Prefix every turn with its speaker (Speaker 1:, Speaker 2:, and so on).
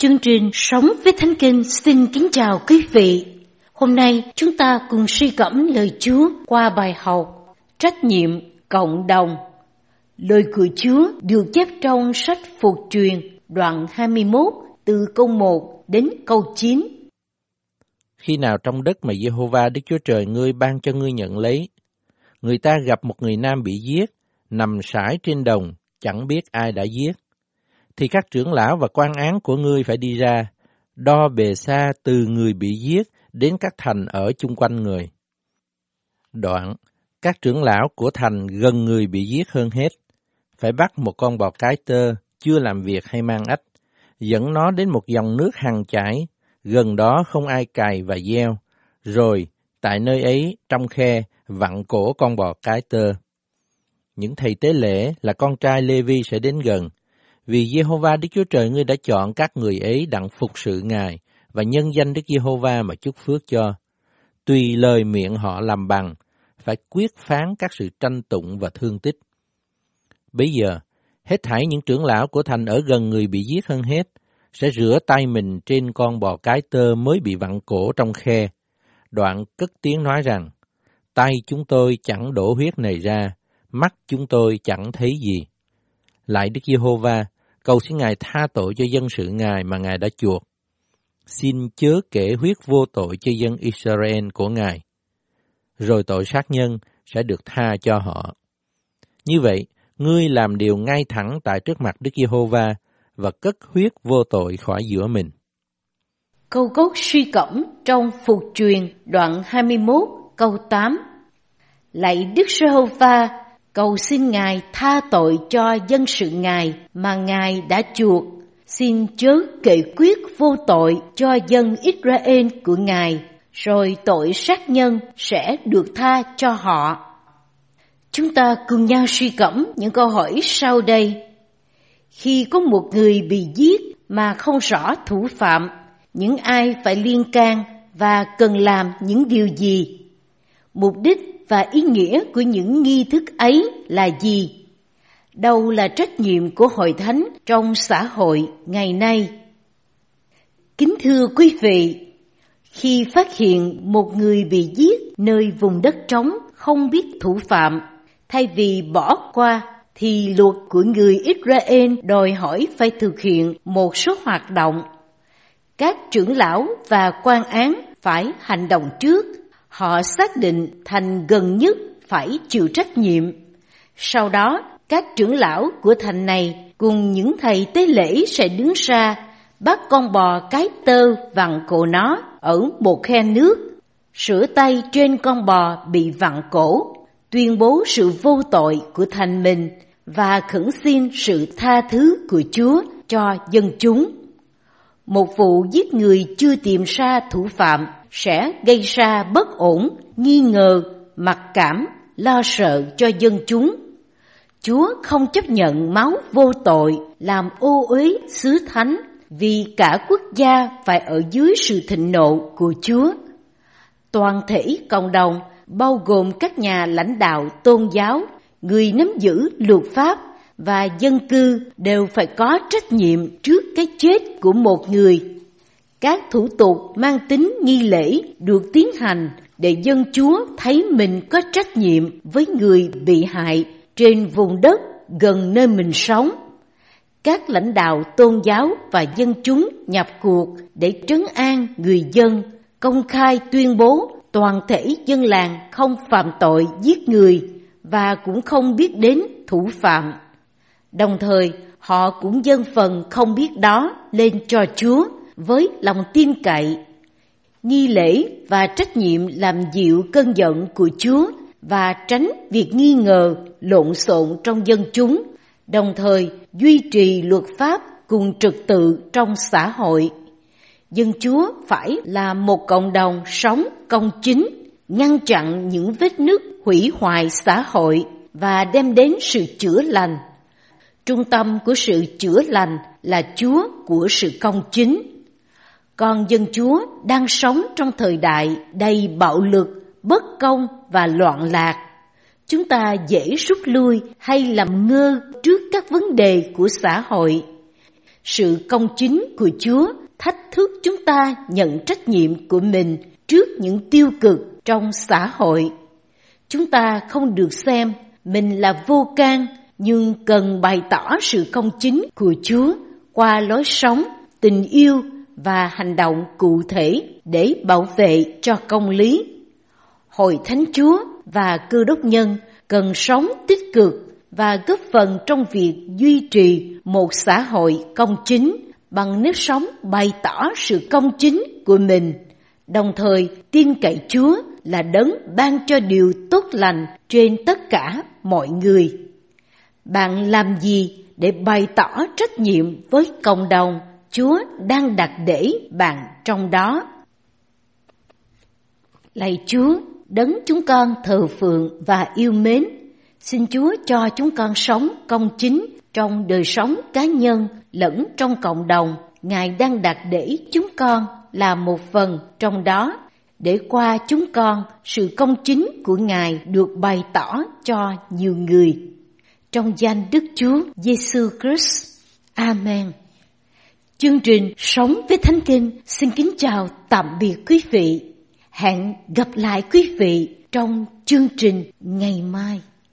Speaker 1: Chương trình Sống với Thánh Kinh xin kính chào quý vị. Hôm nay chúng ta cùng suy gẫm lời Chúa qua bài học Trách nhiệm cộng đồng. Lời của Chúa được chép trong sách Phục truyền đoạn 21 từ câu 1 đến câu 9.
Speaker 2: Khi nào trong đất mà Jehovah Đức Chúa Trời ngươi ban cho ngươi nhận lấy, người ta gặp một người nam bị giết, nằm sải trên đồng, chẳng biết ai đã giết thì các trưởng lão và quan án của ngươi phải đi ra, đo bề xa từ người bị giết đến các thành ở chung quanh người. Đoạn, các trưởng lão của thành gần người bị giết hơn hết, phải bắt một con bò cái tơ chưa làm việc hay mang ách, dẫn nó đến một dòng nước hằng chảy, gần đó không ai cài và gieo, rồi tại nơi ấy trong khe vặn cổ con bò cái tơ. Những thầy tế lễ là con trai Lê Vi sẽ đến gần, vì Jehovah Đức Chúa Trời ngươi đã chọn các người ấy đặng phục sự Ngài và nhân danh Đức Giê-hô-va mà chúc phước cho. Tùy lời miệng họ làm bằng, phải quyết phán các sự tranh tụng và thương tích. Bây giờ, hết thảy những trưởng lão của thành ở gần người bị giết hơn hết, sẽ rửa tay mình trên con bò cái tơ mới bị vặn cổ trong khe. Đoạn cất tiếng nói rằng, tay chúng tôi chẳng đổ huyết này ra, mắt chúng tôi chẳng thấy gì. Lại Đức Giê-hô-va, cầu xin Ngài tha tội cho dân sự Ngài mà Ngài đã chuộc. Xin chớ kể huyết vô tội cho dân Israel của Ngài. Rồi tội sát nhân sẽ được tha cho họ. Như vậy, ngươi làm điều ngay thẳng tại trước mặt Đức Giê-hô-va và cất huyết vô tội khỏi giữa mình.
Speaker 1: Câu cốt suy cẩm trong Phục truyền đoạn 21 câu 8 Lạy Đức Giê-hô-va, cầu xin Ngài tha tội cho dân sự Ngài mà Ngài đã chuộc. Xin chớ kể quyết vô tội cho dân Israel của Ngài, rồi tội sát nhân sẽ được tha cho họ. Chúng ta cùng nhau suy cẩm những câu hỏi sau đây. Khi có một người bị giết mà không rõ thủ phạm, những ai phải liên can và cần làm những điều gì? Mục đích và ý nghĩa của những nghi thức ấy là gì? Đâu là trách nhiệm của hội thánh trong xã hội ngày nay? Kính thưa quý vị, khi phát hiện một người bị giết nơi vùng đất trống không biết thủ phạm, thay vì bỏ qua thì luật của người Israel đòi hỏi phải thực hiện một số hoạt động. Các trưởng lão và quan án phải hành động trước họ xác định thành gần nhất phải chịu trách nhiệm. Sau đó, các trưởng lão của thành này cùng những thầy tế lễ sẽ đứng ra bắt con bò cái tơ vặn cổ nó ở một khe nước, sửa tay trên con bò bị vặn cổ, tuyên bố sự vô tội của thành mình và khẩn xin sự tha thứ của Chúa cho dân chúng. Một vụ giết người chưa tìm ra thủ phạm sẽ gây ra bất ổn, nghi ngờ, mặc cảm, lo sợ cho dân chúng. Chúa không chấp nhận máu vô tội làm ô uế xứ thánh vì cả quốc gia phải ở dưới sự thịnh nộ của Chúa. Toàn thể cộng đồng bao gồm các nhà lãnh đạo tôn giáo, người nắm giữ luật pháp và dân cư đều phải có trách nhiệm trước cái chết của một người các thủ tục mang tính nghi lễ được tiến hành để dân chúa thấy mình có trách nhiệm với người bị hại trên vùng đất gần nơi mình sống. Các lãnh đạo tôn giáo và dân chúng nhập cuộc để trấn an người dân, công khai tuyên bố toàn thể dân làng không phạm tội giết người và cũng không biết đến thủ phạm. Đồng thời, họ cũng dâng phần không biết đó lên cho Chúa với lòng tin cậy. Nghi lễ và trách nhiệm làm dịu cơn giận của Chúa và tránh việc nghi ngờ lộn xộn trong dân chúng, đồng thời duy trì luật pháp cùng trật tự trong xã hội. Dân Chúa phải là một cộng đồng sống công chính, ngăn chặn những vết nứt hủy hoại xã hội và đem đến sự chữa lành. Trung tâm của sự chữa lành là Chúa của sự công chính. Còn dân Chúa đang sống trong thời đại đầy bạo lực, bất công và loạn lạc. Chúng ta dễ rút lui hay làm ngơ trước các vấn đề của xã hội. Sự công chính của Chúa thách thức chúng ta nhận trách nhiệm của mình trước những tiêu cực trong xã hội. Chúng ta không được xem mình là vô can nhưng cần bày tỏ sự công chính của Chúa qua lối sống, tình yêu và hành động cụ thể để bảo vệ cho công lý. Hội Thánh Chúa và cơ đốc nhân cần sống tích cực và góp phần trong việc duy trì một xã hội công chính bằng nếp sống bày tỏ sự công chính của mình, đồng thời tin cậy Chúa là đấng ban cho điều tốt lành trên tất cả mọi người. Bạn làm gì để bày tỏ trách nhiệm với cộng đồng Chúa đang đặt để bạn trong đó? Lạy Chúa, đấng chúng con thờ phượng và yêu mến, xin Chúa cho chúng con sống công chính trong đời sống cá nhân lẫn trong cộng đồng Ngài đang đặt để chúng con là một phần trong đó để qua chúng con sự công chính của Ngài được bày tỏ cho nhiều người. Trong danh Đức Chúa Giêsu Christ. Amen. Chương trình Sống với Thánh Kinh xin kính chào tạm biệt quý vị. Hẹn gặp lại quý vị trong chương trình ngày mai.